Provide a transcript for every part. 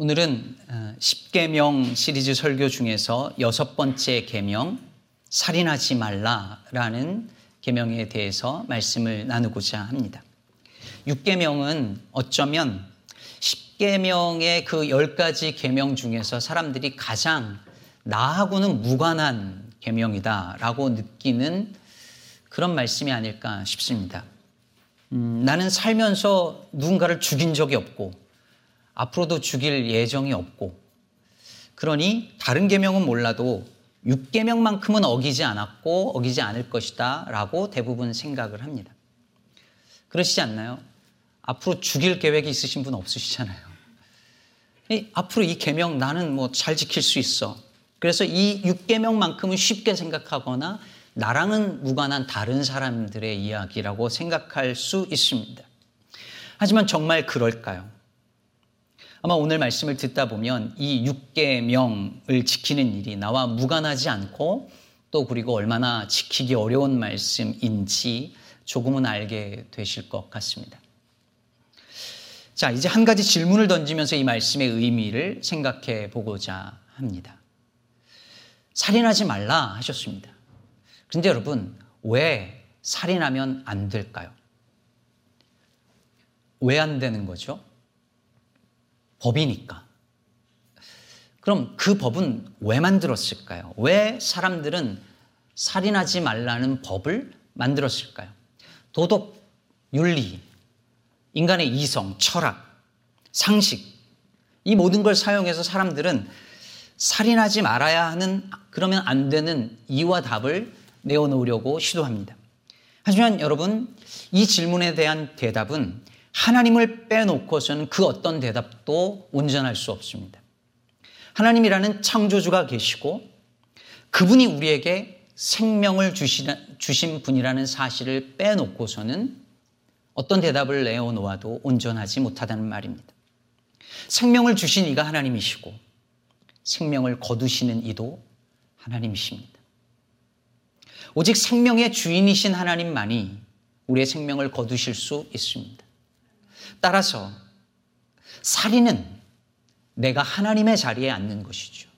오늘은 10계명 어, 시리즈 설교 중에서 여섯 번째 계명 살인하지 말라라는 계명에 대해서 말씀을 나누고자 합니다. 6계명은 어쩌면 10계명의 그 10가지 계명 중에서 사람들이 가장 나하고는 무관한 계명이다라고 느끼는 그런 말씀이 아닐까 싶습니다. 음, 나는 살면서 누군가를 죽인 적이 없고 앞으로도 죽일 예정이 없고 그러니 다른 계명은 몰라도 6계명만큼은 어기지 않았고 어기지 않을 것이다라고 대부분 생각을 합니다. 그러시지 않나요? 앞으로 죽일 계획이 있으신 분 없으시잖아요. 앞으로 이 계명 나는 뭐 잘 지킬 수 있어. 그래서 이 6계명만큼은 쉽게 생각하거나 나랑은 무관한 다른 사람들의 이야기라고 생각할 수 있습니다. 하지만 정말 그럴까요? 아마 오늘 말씀을 듣다 보면 이 6계명을 지키는 일이 나와 무관하지 않고 또 그리고 얼마나 지키기 어려운 말씀인지 조금은 알게 되실 것 같습니다. 자, 이제 한 가지 질문을 던지면서 이 말씀의 의미를 생각해 보고자 합니다. 살인하지 말라 하셨습니다. 그런데 여러분, 왜 살인하면 안 될까요? 왜 안 되는 거죠? 법이니까. 그럼 그 법은 왜 만들었을까요? 왜 사람들은 살인하지 말라는 법을 만들었을까요? 도덕, 윤리, 인간의 이성, 철학, 상식, 이 모든 걸 사용해서 사람들은 살인하지 말아야 하는, 그러면 안 되는 이와 답을 내어놓으려고 시도합니다. 하지만 여러분, 이 질문에 대한 대답은 하나님을 빼놓고서는 그 어떤 대답도 온전할 수 없습니다. 하나님이라는 창조주가 계시고 그분이 우리에게 생명을 주신 분이라는 사실을 빼놓고서는 어떤 대답을 내어놓아도 온전하지 못하다는 말입니다. 생명을 주신 이가 하나님이시고 생명을 거두시는 이도 하나님이십니다. 오직 생명의 주인이신 하나님만이 우리의 생명을 거두실 수 있습니다. 따라서 살인은 내가 하나님의 자리에 앉는 것이죠.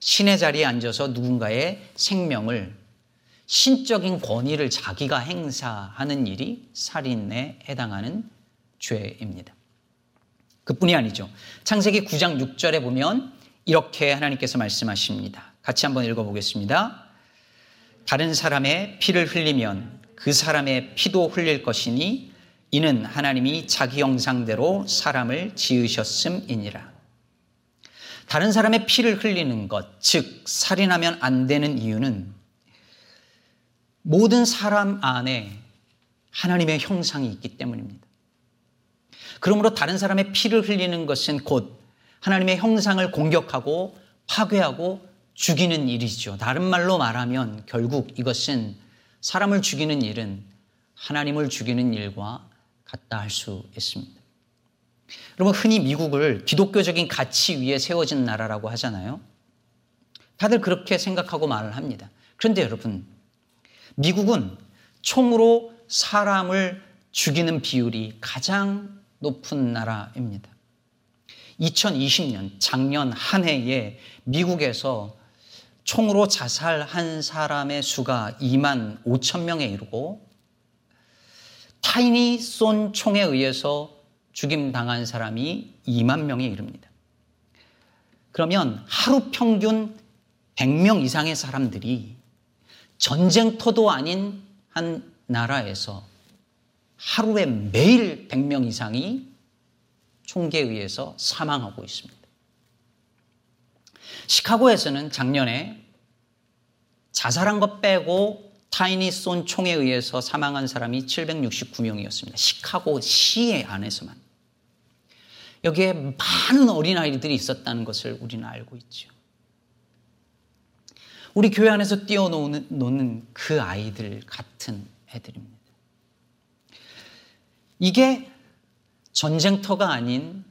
신의 자리에 앉아서 누군가의 생명을 신적인 권위를 자기가 행사하는 일이 살인에 해당하는 죄입니다. 그뿐이 아니죠. 창세기 9장 6절에 보면 이렇게 하나님께서 말씀하십니다. 같이 한번 읽어보겠습니다. 다른 사람의 피를 흘리면 그 사람의 피도 흘릴 것이니 이는 하나님이 자기 형상대로 사람을 지으셨음이니라. 다른 사람의 피를 흘리는 것, 즉, 살인하면 안 되는 이유는 모든 사람 안에 하나님의 형상이 있기 때문입니다. 그러므로 다른 사람의 피를 흘리는 것은 곧 하나님의 형상을 공격하고 파괴하고 죽이는 일이죠. 다른 말로 말하면 결국 이것은 사람을 죽이는 일은 하나님을 죽이는 일과 같다 할 수 있습니다. 여러분, 흔히 미국을 기독교적인 가치 위에 세워진 나라라고 하잖아요. 다들 그렇게 생각하고 말을 합니다. 그런데 여러분, 미국은 총으로 사람을 죽이는 비율이 가장 높은 나라입니다. 2020년, 작년 한 해에 미국에서 총으로 자살한 사람의 수가 2만 5천 명에 이르고 타인이 쏜 총에 의해서 죽임당한 사람이 2만 명에 이릅니다. 그러면 하루 평균 100명 이상의 사람들이 전쟁터도 아닌 한 나라에서 하루에 매일 100명 이상이 총기에 의해서 사망하고 있습니다. 시카고에서는 작년에 자살한 것 빼고 타인이 쏜 총에 의해서 사망한 사람이 769명이었습니다. 시카고 시의 안에서만. 여기에 많은 어린아이들이 있었다는 것을 우리는 알고 있죠. 우리 교회 안에서 뛰어노는 그 아이들 같은 애들입니다. 이게 전쟁터가 아닌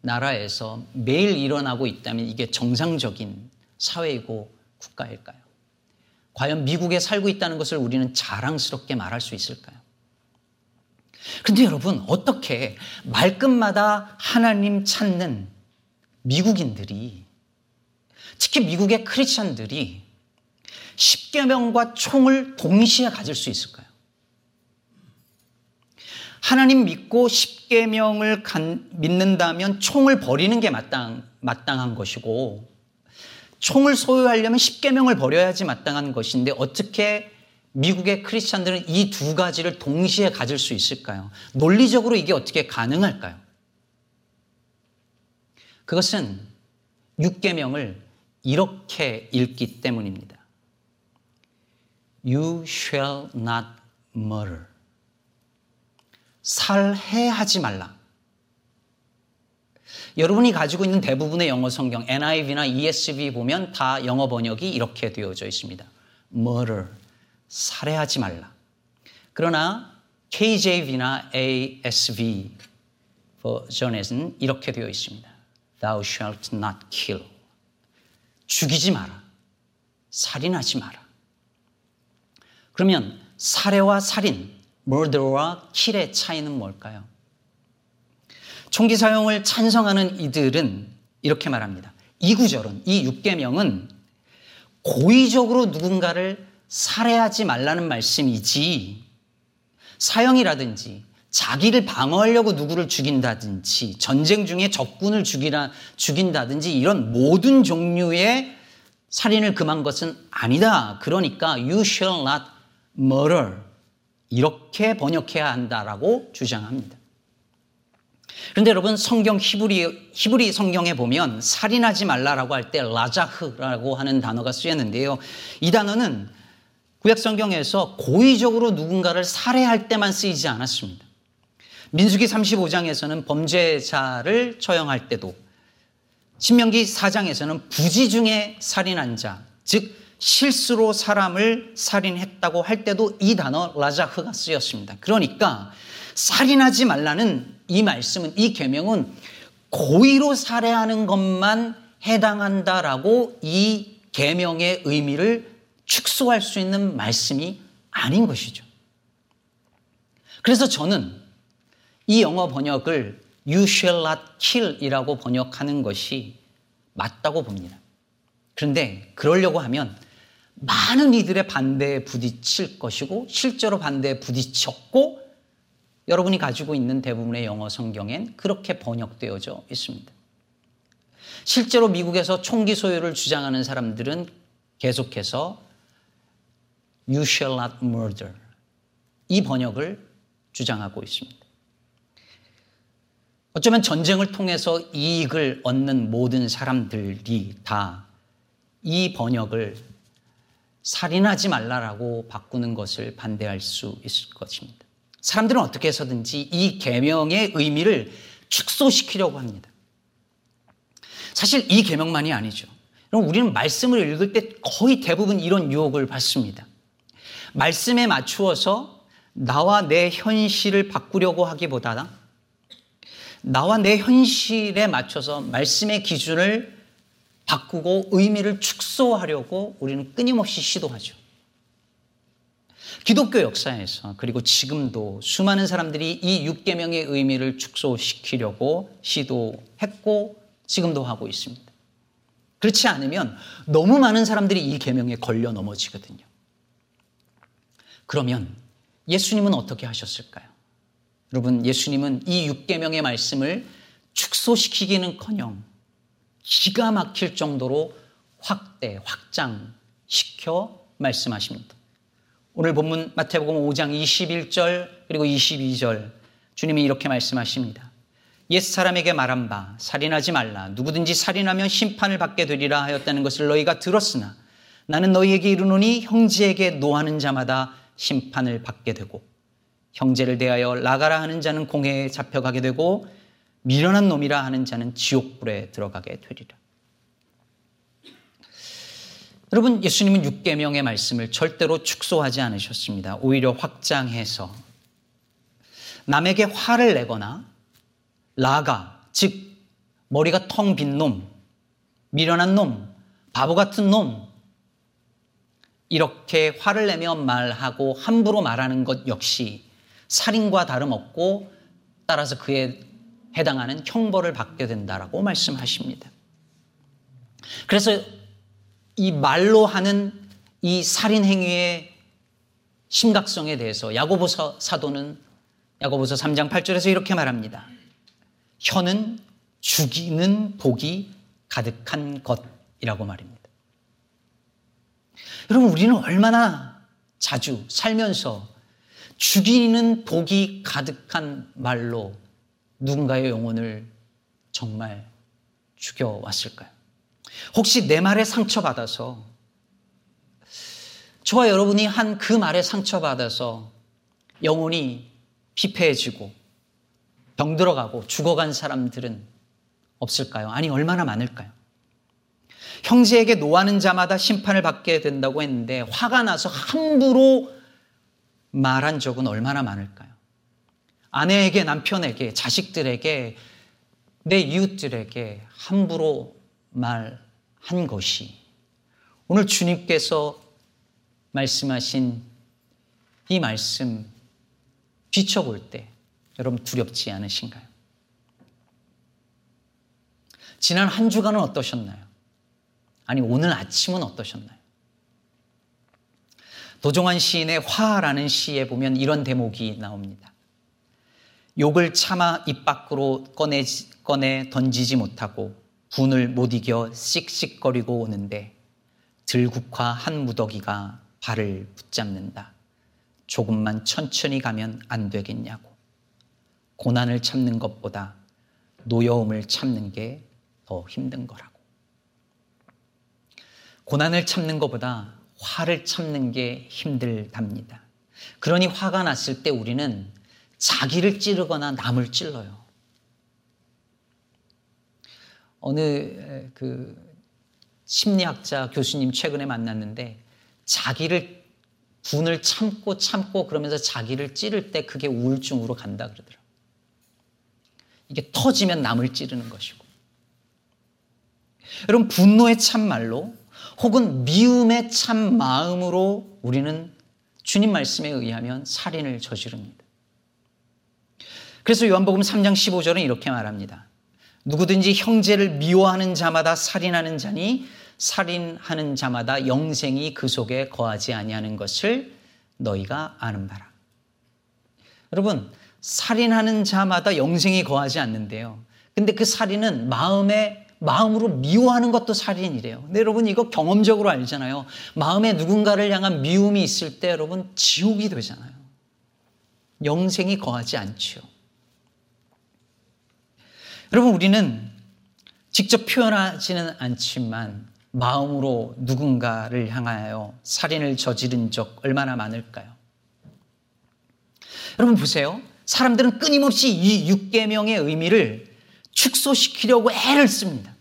나라에서 매일 일어나고 있다면 이게 정상적인 사회이고 국가일까요? 과연 미국에 살고 있다는 것을 우리는 자랑스럽게 말할 수 있을까요? 근데 여러분, 어떻게 말끝마다 하나님 찾는 미국인들이 특히 미국의 크리스천들이 십계명과 총을 동시에 가질 수 있을까요? 하나님 믿고 십계명을 믿는다면 총을 버리는 게 마땅 마땅한 것이고 총을 소유하려면 십계명을 버려야지 마땅한 것인데 어떻게 미국의 크리스찬들은 이 두 가지를 동시에 가질 수 있을까요? 논리적으로 이게 어떻게 가능할까요? 그것은 육계명을 이렇게 읽기 때문입니다. You shall not murder. 살해하지 말라. 여러분이 가지고 있는 대부분의 영어 성경 NIV나 ESV 보면 다 영어 번역이 이렇게 되어져 있습니다. murder. 살해하지 말라. 그러나 KJV나 ASV 버전에서는 이렇게 되어 있습니다. Thou shalt not kill. 죽이지 마라. 살인하지 마라. 그러면 살해와 살인, murder와 kill의 차이는 뭘까요? 총기 사용을 찬성하는 이들은 이렇게 말합니다. 이 구절은, 이 6계명은 고의적으로 누군가를 살해하지 말라는 말씀이지 사형이라든지 자기를 방어하려고 누구를 죽인다든지 전쟁 중에 적군을 죽이라, 죽인다든지 이런 모든 종류의 살인을 금한 것은 아니다. 그러니까 you shall not murder 이렇게 번역해야 한다라고 주장합니다. 그런데 여러분 성경 히브리 히브리 성경에 보면 살인하지 말라라고 할 때 라자흐라고 하는 단어가 쓰였는데요. 이 단어는 구약 성경에서 고의적으로 누군가를 살해할 때만 쓰이지 않았습니다. 민수기 35장에서는 범죄자를 처형할 때도 신명기 4장에서는 부지 중에 살인한 자, 즉 실수로 사람을 살인했다고 할 때도 이 단어 라자흐가 쓰였습니다. 그러니까 살인하지 말라는 이 말씀은 이 계명은 고의로 살해하는 것만 해당한다라고 이 계명의 의미를 축소할 수 있는 말씀이 아닌 것이죠. 그래서 저는 이 영어 번역을 You shall not kill 이라고 번역하는 것이 맞다고 봅니다. 그런데 그러려고 하면 많은 이들의 반대에 부딪힐 것이고 실제로 반대에 부딪혔고 여러분이 가지고 있는 대부분의 영어 성경엔 그렇게 번역되어져 있습니다. 실제로 미국에서 총기 소유를 주장하는 사람들은 계속해서 You shall not murder. 이 번역을 주장하고 있습니다. 어쩌면 전쟁을 통해서 이익을 얻는 모든 사람들이 다 이 번역을 살인하지 말라라고 바꾸는 것을 반대할 수 있을 것입니다. 사람들은 어떻게 해서든지 이 계명의 의미를 축소시키려고 합니다. 사실 이 계명만이 아니죠. 우리는 말씀을 읽을 때 거의 대부분 이런 유혹을 받습니다. 말씀에 맞추어서 나와 내 현실을 바꾸려고 하기보다 나와 내 현실에 맞춰서 말씀의 기준을 바꾸고 의미를 축소하려고 우리는 끊임없이 시도하죠. 기독교 역사에서 그리고 지금도 수많은 사람들이 이 6계명의 의미를 축소시키려고 시도했고 지금도 하고 있습니다. 그렇지 않으면 너무 많은 사람들이 이 계명에 걸려 넘어지거든요. 그러면 예수님은 어떻게 하셨을까요? 여러분, 예수님은 이 6계명의 말씀을 축소시키기는커녕 기가 막힐 정도로 확대, 확장시켜 말씀하십니다. 오늘 본문 마태복음 5장 21절 그리고 22절 주님이 이렇게 말씀하십니다. 옛 사람에게 말한 바 살인하지 말라 누구든지 살인하면 심판을 받게 되리라 하였다는 것을 너희가 들었으나 나는 너희에게 이르노니 형제에게 노하는 자마다 심판을 받게 되고 형제를 대하여 나가라 하는 자는 공회에 잡혀가게 되고 미련한 놈이라 하는 자는 지옥불에 들어가게 되리라. 여러분 예수님은 6계명의 말씀을 절대로 축소하지 않으셨습니다. 오히려 확장해서 남에게 화를 내거나 라가 즉 머리가 텅 빈 놈, 미련한 놈, 바보 같은 놈 이렇게 화를 내며 말하고 함부로 말하는 것 역시 살인과 다름없고 따라서 그에 해당하는 형벌을 받게 된다라고 말씀하십니다. 그래서 이 말로 하는 이 살인 행위의 심각성에 대해서 야고보서 사도는 야고보서 3장 8절에서 이렇게 말합니다. 혀는 죽이는 복이 가득한 것이라고 말입니다. 여러분 우리는 얼마나 자주 살면서 죽이는 복이 가득한 말로 누군가의 영혼을 정말 죽여왔을까요? 혹시 내 말에 상처받아서 저와 여러분이 한 그 말에 상처받아서 영혼이 피폐해지고 병들어가고 죽어간 사람들은 없을까요? 아니, 얼마나 많을까요? 형제에게 노하는 자마다 심판을 받게 된다고 했는데 화가 나서 함부로 말한 적은 얼마나 많을까요? 아내에게, 남편에게, 자식들에게, 내 이웃들에게 함부로 말 한 것이 오늘 주님께서 말씀하신 이 말씀 비춰볼 때 여러분 두렵지 않으신가요? 지난 한 주간은 어떠셨나요? 아니, 오늘 아침은 어떠셨나요? 도종환 시인의 화라는 시에 보면 이런 대목이 나옵니다. 욕을 참아 입 밖으로 꺼내, 꺼내 던지지 못하고 분을 못 이겨 씩씩거리고 오는데 들국화 한 무더기가 발을 붙잡는다. 조금만 천천히 가면 안 되겠냐고. 고난을 참는 것보다 노여움을 참는 게 더 힘든 거라고. 고난을 참는 것보다 화를 참는 게 힘들답니다. 그러니 화가 났을 때 우리는 자기를 찌르거나 남을 찔러요. 어느 그 심리학자 교수님 최근에 만났는데 자기를 분을 참고 참고 그러면서 자기를 찌를 때 그게 우울증으로 간다 그러더라고요. 이게 터지면 남을 찌르는 것이고. 여러분, 분노의 참말로 혹은 미움의 참 마음으로 우리는 주님 말씀에 의하면 살인을 저지릅니다. 그래서 요한복음 3장 15절은 이렇게 말합니다. 누구든지 형제를 미워하는 자마다 살인하는 자니 살인하는 자마다 영생이 그 속에 거하지 아니하는 것을 너희가 아는 바라. 여러분, 살인하는 자마다 영생이 거하지 않는데요. 근데 그 살인은 마음에 마음으로 미워하는 것도 살인이래요. 근데 여러분 이거 경험적으로 알잖아요. 마음에 누군가를 향한 미움이 있을 때 여러분 지옥이 되잖아요. 영생이 거하지 않죠. 여러분 우리는 직접 표현하지는 않지만 마음으로 누군가를 향하여 살인을 저지른 적 얼마나 많을까요? 여러분 보세요. 사람들은 끊임없이 이 육계명의 의미를 축소시키려고 애를 씁니다.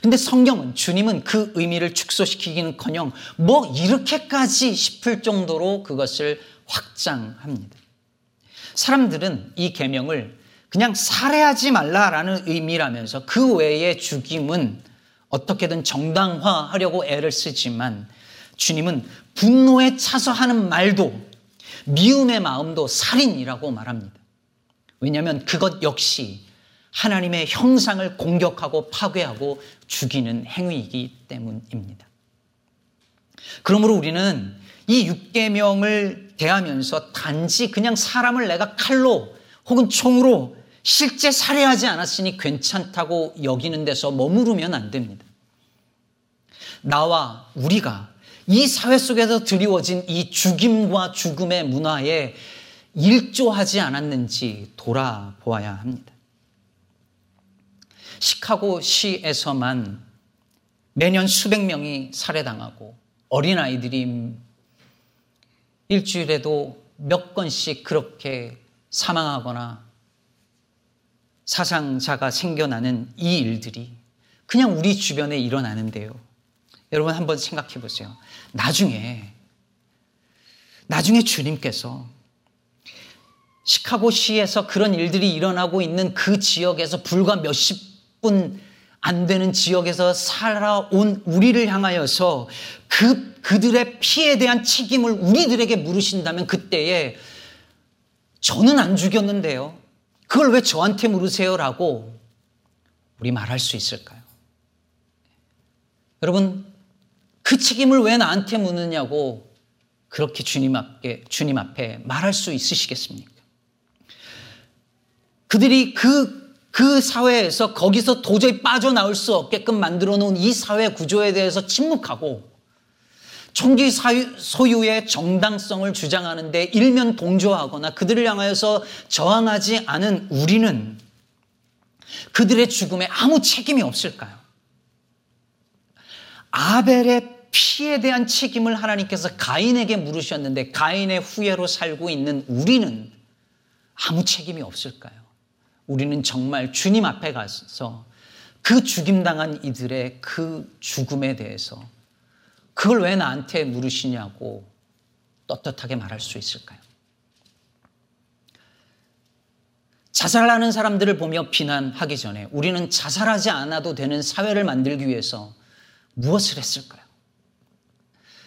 근데 성경은 주님은 그 의미를 축소시키기는커녕 뭐 이렇게까지 싶을 정도로 그것을 확장합니다. 사람들은 이 계명을 그냥 살해하지 말라라는 의미라면서 그 외의 죽임은 어떻게든 정당화하려고 애를 쓰지만 주님은 분노에 차서 하는 말도 미움의 마음도 살인이라고 말합니다. 왜냐하면 그것 역시 하나님의 형상을 공격하고 파괴하고 죽이는 행위이기 때문입니다. 그러므로 우리는 이 육계명을 대하면서 단지 그냥 사람을 내가 칼로 혹은 총으로 실제 살해하지 않았으니 괜찮다고 여기는 데서 머무르면 안 됩니다. 나와 우리가 이 사회 속에서 드리워진 이 죽임과 죽음의 문화에 일조하지 않았는지 돌아보아야 합니다. 시카고 시에서만 매년 수백 명이 살해당하고 어린아이들이 일주일에도 몇 건씩 그렇게 사망하거나 사상자가 생겨나는 이 일들이 그냥 우리 주변에 일어나는데요. 여러분 한번 생각해 보세요. 나중에, 나중에 주님께서 시카고 시에서 그런 일들이 일어나고 있는 그 지역에서 불과 몇십 분 안 되는 지역에서 살아온 우리를 향하여서 그, 그들의 피에 대한 책임을 우리들에게 물으신다면 그때에 저는 안 죽였는데요. 그걸 왜 저한테 물으세요라고 우리 말할 수 있을까요? 여러분, 그 책임을 왜 나한테 묻느냐고 그렇게 주님 앞에, 주님 앞에 말할 수 있으시겠습니까? 그들이 그, 그 사회에서 거기서 도저히 빠져나올 수 없게끔 만들어 놓은 이 사회 구조에 대해서 침묵하고 총기 소유의 정당성을 주장하는데 일면 동조하거나 그들을 향하여서 저항하지 않은 우리는 그들의 죽음에 아무 책임이 없을까요? 아벨의 피에 대한 책임을 하나님께서 가인에게 물으셨는데 가인의 후예로 살고 있는 우리는 아무 책임이 없을까요? 우리는 정말 주님 앞에 가서 그 죽임당한 이들의 그 죽음에 대해서 그걸 왜 나한테 물으시냐고 떳떳하게 말할 수 있을까요? 자살하는 사람들을 보며 비난하기 전에 우리는 자살하지 않아도 되는 사회를 만들기 위해서 무엇을 했을까요?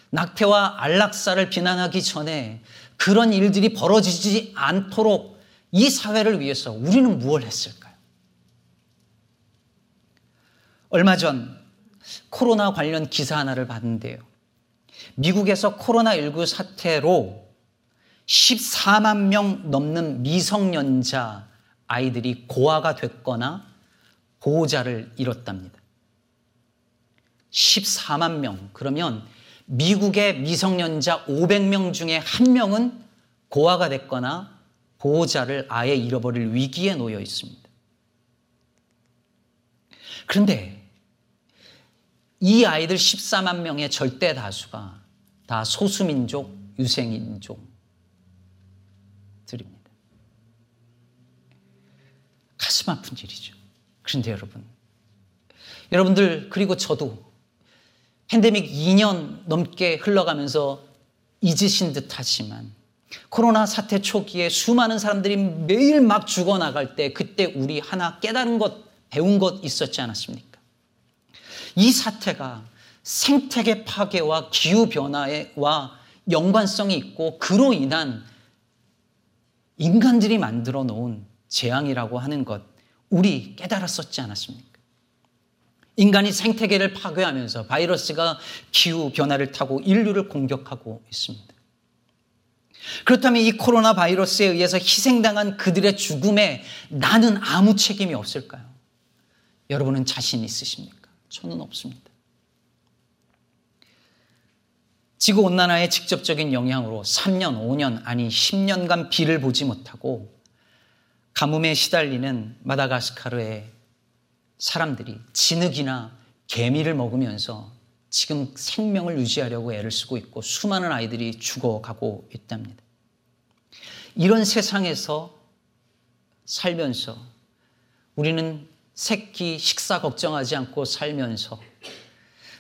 낙태와 안락사를 비난하기 전에 그런 일들이 벌어지지 않도록 이 사회를 위해서 우리는 무엇을 했을까요? 얼마 전 코로나 관련 기사 하나를 봤는데요. 미국에서 코로나19 사태로 14만 명 넘는 미성년자 아이들이 고아가 됐거나 보호자를 잃었답니다. 14만 명. 그러면 미국의 미성년자 500명 중에 한 명은 고아가 됐거나 보호자를 아예 잃어버릴 위기에 놓여 있습니다. 그런데 이 아이들 14만 명의 절대 다수가 다 소수민족, 유생인종들입니다. 가슴 아픈 일이죠. 그런데 여러분, 여러분들, 그리고 저도 팬데믹 2년 넘게 흘러가면서 잊으신 듯 하지만 코로나 사태 초기에 수많은 사람들이 매일 막 죽어나갈 때 그때 우리 하나 깨달은 것, 배운 것 있었지 않았습니까? 이 사태가 생태계 파괴와 기후 변화와 연관성이 있고 그로 인한 인간들이 만들어 놓은 재앙이라고 하는 것, 우리 깨달았었지 않았습니까? 인간이 생태계를 파괴하면서 바이러스가 기후 변화를 타고 인류를 공격하고 있습니다. 그렇다면 이 코로나 바이러스에 의해서 희생당한 그들의 죽음에 나는 아무 책임이 없을까요? 여러분은 자신 있으십니까? 저는 없습니다. 지구 온난화의 직접적인 영향으로 3년, 5년, 아니 10년간 비를 보지 못하고 가뭄에 시달리는 마다가스카르의 사람들이 진흙이나 개미를 먹으면서 지금 생명을 유지하려고 애를 쓰고 있고 수많은 아이들이 죽어가고 있답니다. 이런 세상에서 살면서 우리는 새끼 식사 걱정하지 않고 살면서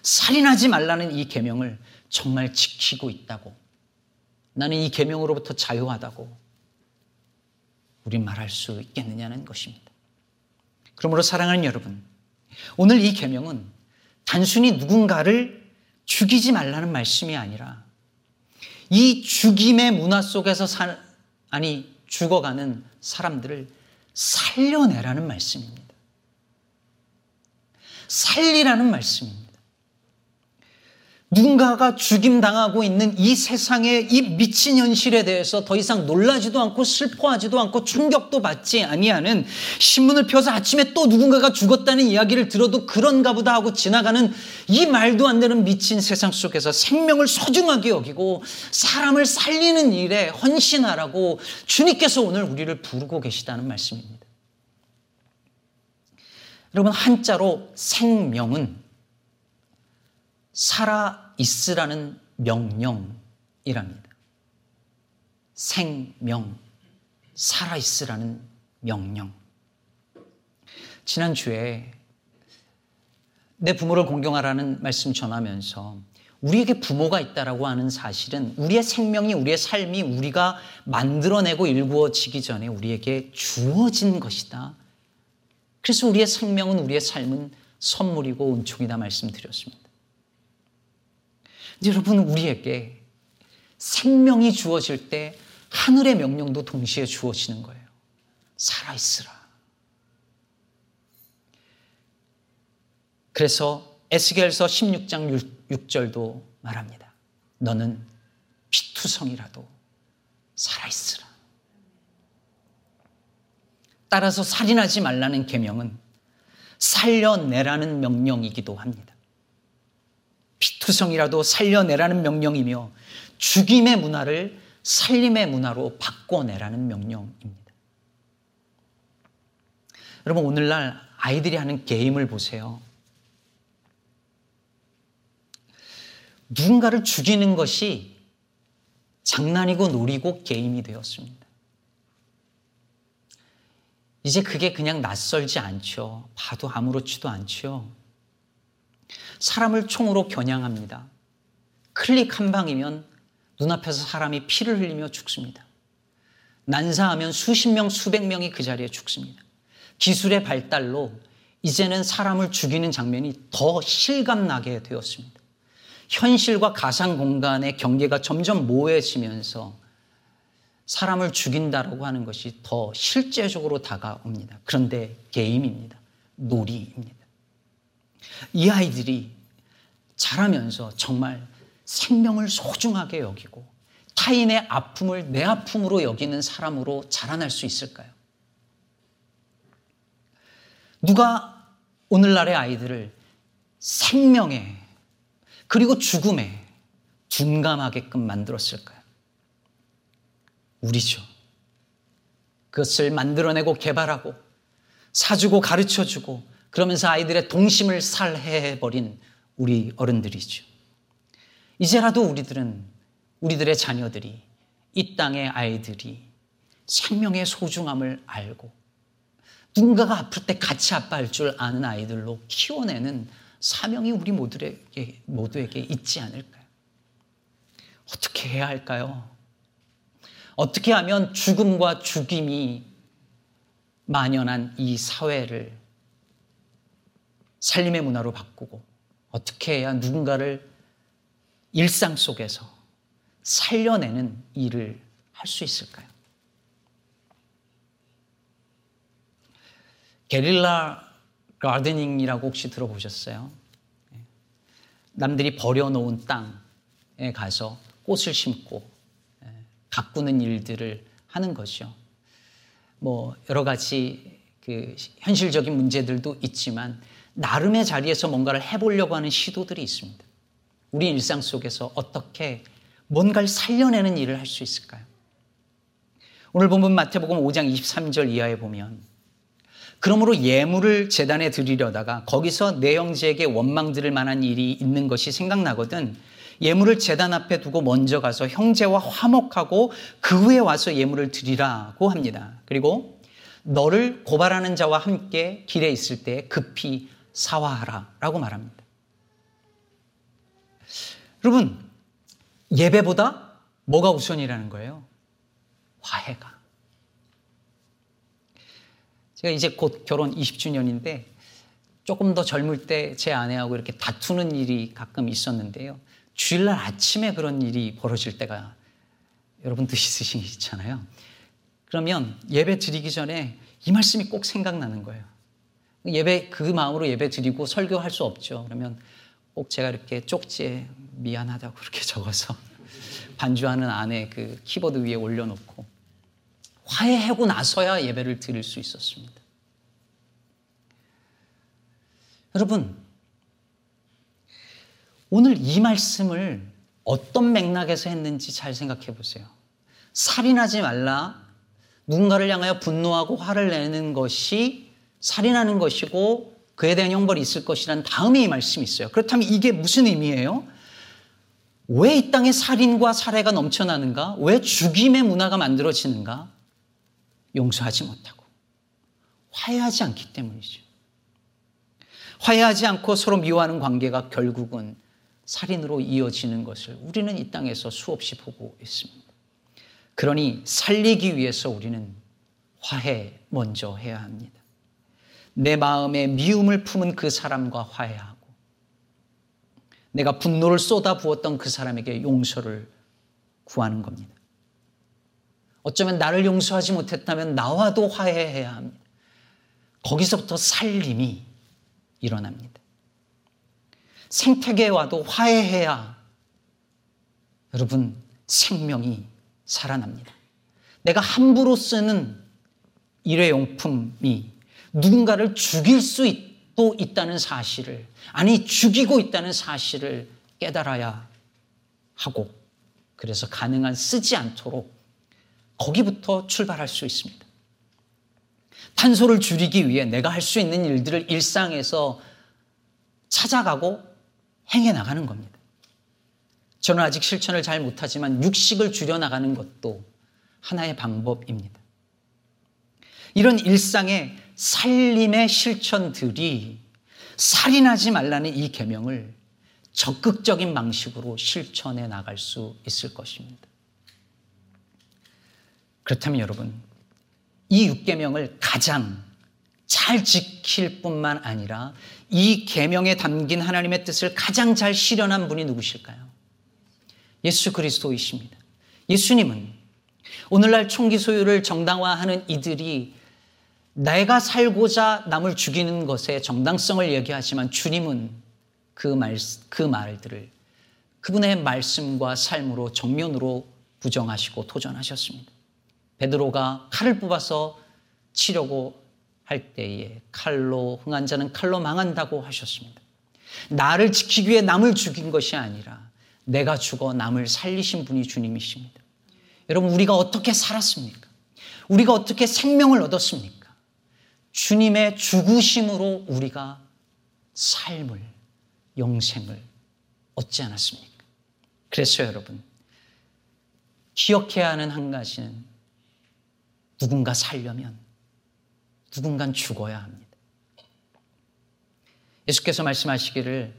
살인하지 말라는 이 계명을 정말 지키고 있다고 나는 이 계명으로부터 자유하다고 우린 말할 수 있겠느냐는 것입니다. 그러므로 사랑하는 여러분, 오늘 이 계명은 단순히 누군가를 죽이지 말라는 말씀이 아니라 이 죽임의 문화 속에서 살, 아니 죽어가는 사람들을 살려내라는 말씀입니다. 살리라는 말씀입니다. 누군가가 죽임당하고 있는 이 세상의 이 미친 현실에 대해서 더 이상 놀라지도 않고 슬퍼하지도 않고 충격도 받지 아니하는 신문을 펴서 아침에 또 누군가가 죽었다는 이야기를 들어도 그런가 보다 하고 지나가는 이 말도 안 되는 미친 세상 속에서 생명을 소중하게 여기고 사람을 살리는 일에 헌신하라고 주님께서 오늘 우리를 부르고 계시다는 말씀입니다. 여러분 한자로 생명은 살아 있으라는 명령이랍니다. 생명, 살아 있으라는 명령. 지난주에 내 부모를 공경하라는 말씀 전하면서 우리에게 부모가 있다라고 하는 사실은 우리의 생명이 우리의 삶이 우리가 만들어내고 일구어지기 전에 우리에게 주어진 것이다. 그래서 우리의 생명은 우리의 삶은 선물이고 은총이다 말씀드렸습니다. 여러분, 우리에게 생명이 주어질 때 하늘의 명령도 동시에 주어지는 거예요. 살아 있으라. 그래서 에스겔서 16장 6, 절도 말합니다. 너는 피투성이라도 살아 있으라. 따라서 살인하지 말라는 계명은 살려내라는 명령이기도 합니다. 피투성이라도 살려내라는 명령이며 죽임의 문화를 살림의 문화로 바꿔내라는 명령입니다. 여러분 오늘날 아이들이 하는 게임을 보세요. 누군가를 죽이는 것이 장난이고 놀이고 게임이 되었습니다. 이제 그게 그냥 낯설지 않죠. 봐도 아무렇지도 않죠. 사람을 총으로 겨냥합니다. 클릭 한 방이면 눈앞에서 사람이 피를 흘리며 죽습니다. 난사하면 수십 명, 수백 명이 그 자리에 죽습니다. 기술의 발달로 이제는 사람을 죽이는 장면이 더 실감나게 되었습니다. 현실과 가상 공간의 경계가 점점 모호해지면서 사람을 죽인다라고 하는 것이 더 실제적으로 다가옵니다. 그런데 게임입니다. 놀이입니다. 이 아이들이 자라면서 정말 생명을 소중하게 여기고 타인의 아픔을 내 아픔으로 여기는 사람으로 자라날 수 있을까요? 누가 오늘날의 아이들을 생명에 그리고 죽음에 둔감하게끔 만들었을까요? 우리죠. 그것을 만들어내고 개발하고 사주고 가르쳐주고 그러면서 아이들의 동심을 살해해버린 우리 어른들이죠. 이제라도 우리들은 우리들의 자녀들이 이 땅의 아이들이 생명의 소중함을 알고 누군가가 아플 때 같이 아파할 줄 아는 아이들로 키워내는 사명이 우리 모두에게, 모두에게 있지 않을까요? 어떻게 해야 할까요? 어떻게 하면 죽음과 죽임이 만연한 이 사회를 살림의 문화로 바꾸고 어떻게 해야 누군가를 일상 속에서 살려내는 일을 할 수 있을까요? 게릴라 가드닝이라고 혹시 들어보셨어요? 남들이 버려놓은 땅에 가서 꽃을 심고 가꾸는 일들을 하는 것이요. 뭐 여러 가지 그 현실적인 문제들도 있지만 나름의 자리에서 뭔가를 해보려고 하는 시도들이 있습니다. 우리 일상 속에서 어떻게 뭔가를 살려내는 일을 할 수 있을까요? 오늘 본문 마태복음 5장 23절 이하에 보면 그러므로 예물을 재단에 드리려다가 거기서 내 형제에게 원망 들을 만한 일이 있는 것이 생각나거든 예물을 재단 앞에 두고 먼저 가서 형제와 화목하고 그 후에 와서 예물을 드리라고 합니다. 그리고 너를 고발하는 자와 함께 길에 있을 때 급히 사화하라 라고 말합니다. 여러분, 예배보다 뭐가 우선이라는 거예요? 화해가. 제가 이제 곧 결혼 20주년인데 조금 더 젊을 때 제 아내하고 이렇게 다투는 일이 가끔 있었는데요. 주일날 아침에 그런 일이 벌어질 때가 여러분도 있으시잖아요. 그러면 예배 드리기 전에 이 말씀이 꼭 생각나는 거예요. 예배 그 마음으로 예배 드리고 설교할 수 없죠. 그러면 꼭 제가 이렇게 쪽지에 미안하다고 그렇게 적어서 반주하는 안에 그 키보드 위에 올려놓고 화해하고 나서야 예배를 드릴 수 있었습니다. 여러분, 오늘 이 말씀을 어떤 맥락에서 했는지 잘 생각해 보세요. 살인하지 말라. 누군가를 향하여 분노하고 화를 내는 것이 살인하는 것이고 그에 대한 형벌이 있을 것이란 다음에 이 말씀이 있어요. 그렇다면 이게 무슨 의미예요? 왜 이 땅에 살인과 살해가 넘쳐나는가? 왜 죽임의 문화가 만들어지는가? 용서하지 못하고 화해하지 않기 때문이죠. 화해하지 않고 서로 미워하는 관계가 결국은 살인으로 이어지는 것을 우리는 이 땅에서 수없이 보고 있습니다. 그러니 살리기 위해서 우리는 화해 먼저 해야 합니다. 내 마음에 미움을 품은 그 사람과 화해하고 내가 분노를 쏟아 부었던 그 사람에게 용서를 구하는 겁니다. 어쩌면 나를 용서하지 못했다면 나와도 화해해야 합니다. 거기서부터 살림이 일어납니다. 생태계와도 화해해야 여러분 생명이 살아납니다. 내가 함부로 쓰는 일회용품이 누군가를 죽일 수도 있다는 사실을, 아니, 죽이고 있다는 사실을 깨달아야 하고, 그래서 가능한 쓰지 않도록 거기부터 출발할 수 있습니다. 탄소를 줄이기 위해 내가 할 수 있는 일들을 일상에서 찾아가고 행해 나가는 겁니다. 저는 아직 실천을 잘 못하지만 육식을 줄여 나가는 것도 하나의 방법입니다. 이런 일상의 살림의 실천들이 살인하지 말라는 이 계명을 적극적인 방식으로 실천해 나갈 수 있을 것입니다. 그렇다면 여러분, 이 6계명을 가장 잘 지킬 뿐만 아니라 이 계명에 담긴 하나님의 뜻을 가장 잘 실현한 분이 누구실까요? 예수 그리스도이십니다. 예수님은 오늘날 총기 소유를 정당화하는 이들이 내가 살고자 남을 죽이는 것에 정당성을 얘기하지만 주님은 그 말, 그 말들을 그분의 말씀과 삶으로 정면으로 부정하시고 도전하셨습니다. 베드로가 칼을 뽑아서 치려고 할 때에 칼로 흥한 자는 칼로 망한다고 하셨습니다. 나를 지키기 위해 남을 죽인 것이 아니라 내가 죽어 남을 살리신 분이 주님이십니다. 여러분, 우리가 어떻게 살았습니까? 우리가 어떻게 생명을 얻었습니까? 주님의 죽으심으로 우리가 삶을, 영생을 얻지 않았습니까? 그래서 여러분, 기억해야 하는 한 가지는 누군가 살려면 누군간 죽어야 합니다. 예수께서 말씀하시기를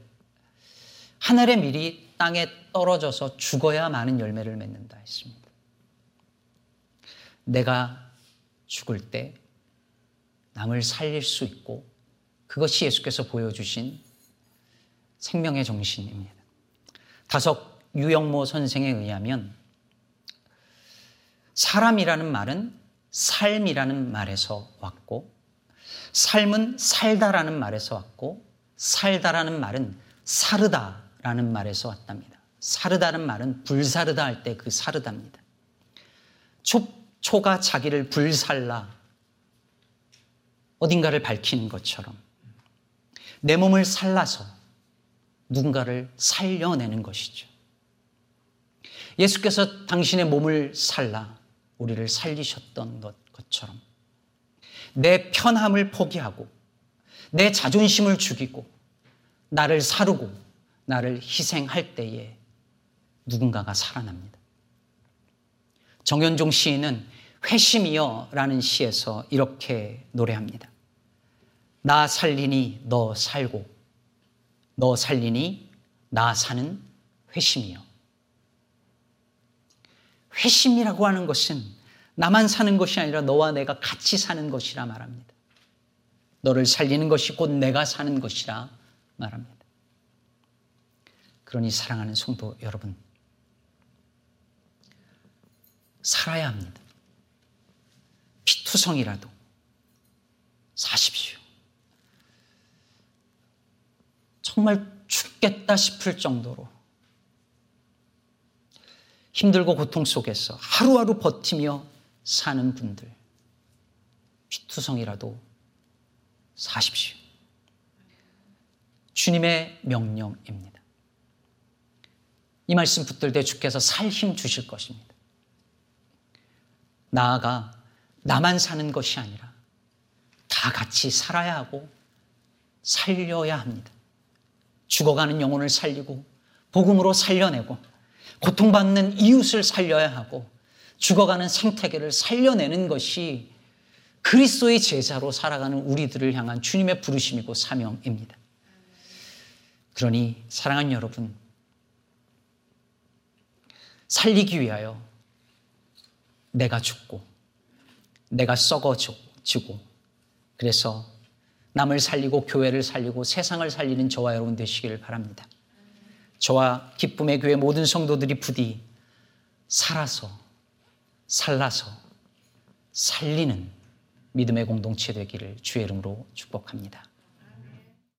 하늘의 밀이 땅에 떨어져서 죽어야 많은 열매를 맺는다 했습니다. 내가 죽을 때 남을 살릴 수 있고 그것이 예수께서 보여주신 생명의 정신입니다. 다석 유영모 선생에 의하면 사람이라는 말은 삶이라는 말에서 왔고, 삶은 살다라는 말에서 왔고, 살다라는 말은 사르다라는 말에서 왔답니다. 사르다는 말은 불사르다 할 때 그 사르다입니다. 초, 초가 자기를 불살라 어딘가를 밝히는 것처럼 내 몸을 살라서 누군가를 살려내는 것이죠. 예수께서 당신의 몸을 살라 우리를 살리셨던 것처럼 내 편함을 포기하고 내 자존심을 죽이고 나를 사르고 나를 희생할 때에 누군가가 살아납니다. 정현종 시인은 회심이여 라는 시에서 이렇게 노래합니다. 나 살리니 너 살고 너 살리니 나 사는 회심이여. 회심이라고 하는 것은 나만 사는 것이 아니라 너와 내가 같이 사는 것이라 말합니다. 너를 살리는 것이 곧 내가 사는 것이라 말합니다. 그러니 사랑하는 성도 여러분, 살아야 합니다. 피투성이라도 사십시오. 정말 죽겠다 싶을 정도로 힘들고 고통 속에서 하루하루 버티며 사는 분들, 피투성이라도 사십시오. 주님의 명령입니다. 이 말씀 붙들 때 주께서 살 힘 주실 것입니다. 나아가 나만 사는 것이 아니라 다 같이 살아야 하고 살려야 합니다. 죽어가는 영혼을 살리고 복음으로 살려내고 고통받는 이웃을 살려야 하고 죽어가는 생태계를 살려내는 것이 그리스도의 제자로 살아가는 우리들을 향한 주님의 부르심이고 사명입니다. 그러니 사랑하는 여러분, 살리기 위하여 내가 죽고 내가 썩어지고 그래서 남을 살리고 교회를 살리고 세상을 살리는 저와 여러분 되시기를 바랍니다. 저와 기쁨의 교회 모든 성도들이 부디 살아서, 살라서, 살리는 믿음의 공동체 되기를 주의 이름으로 축복합니다.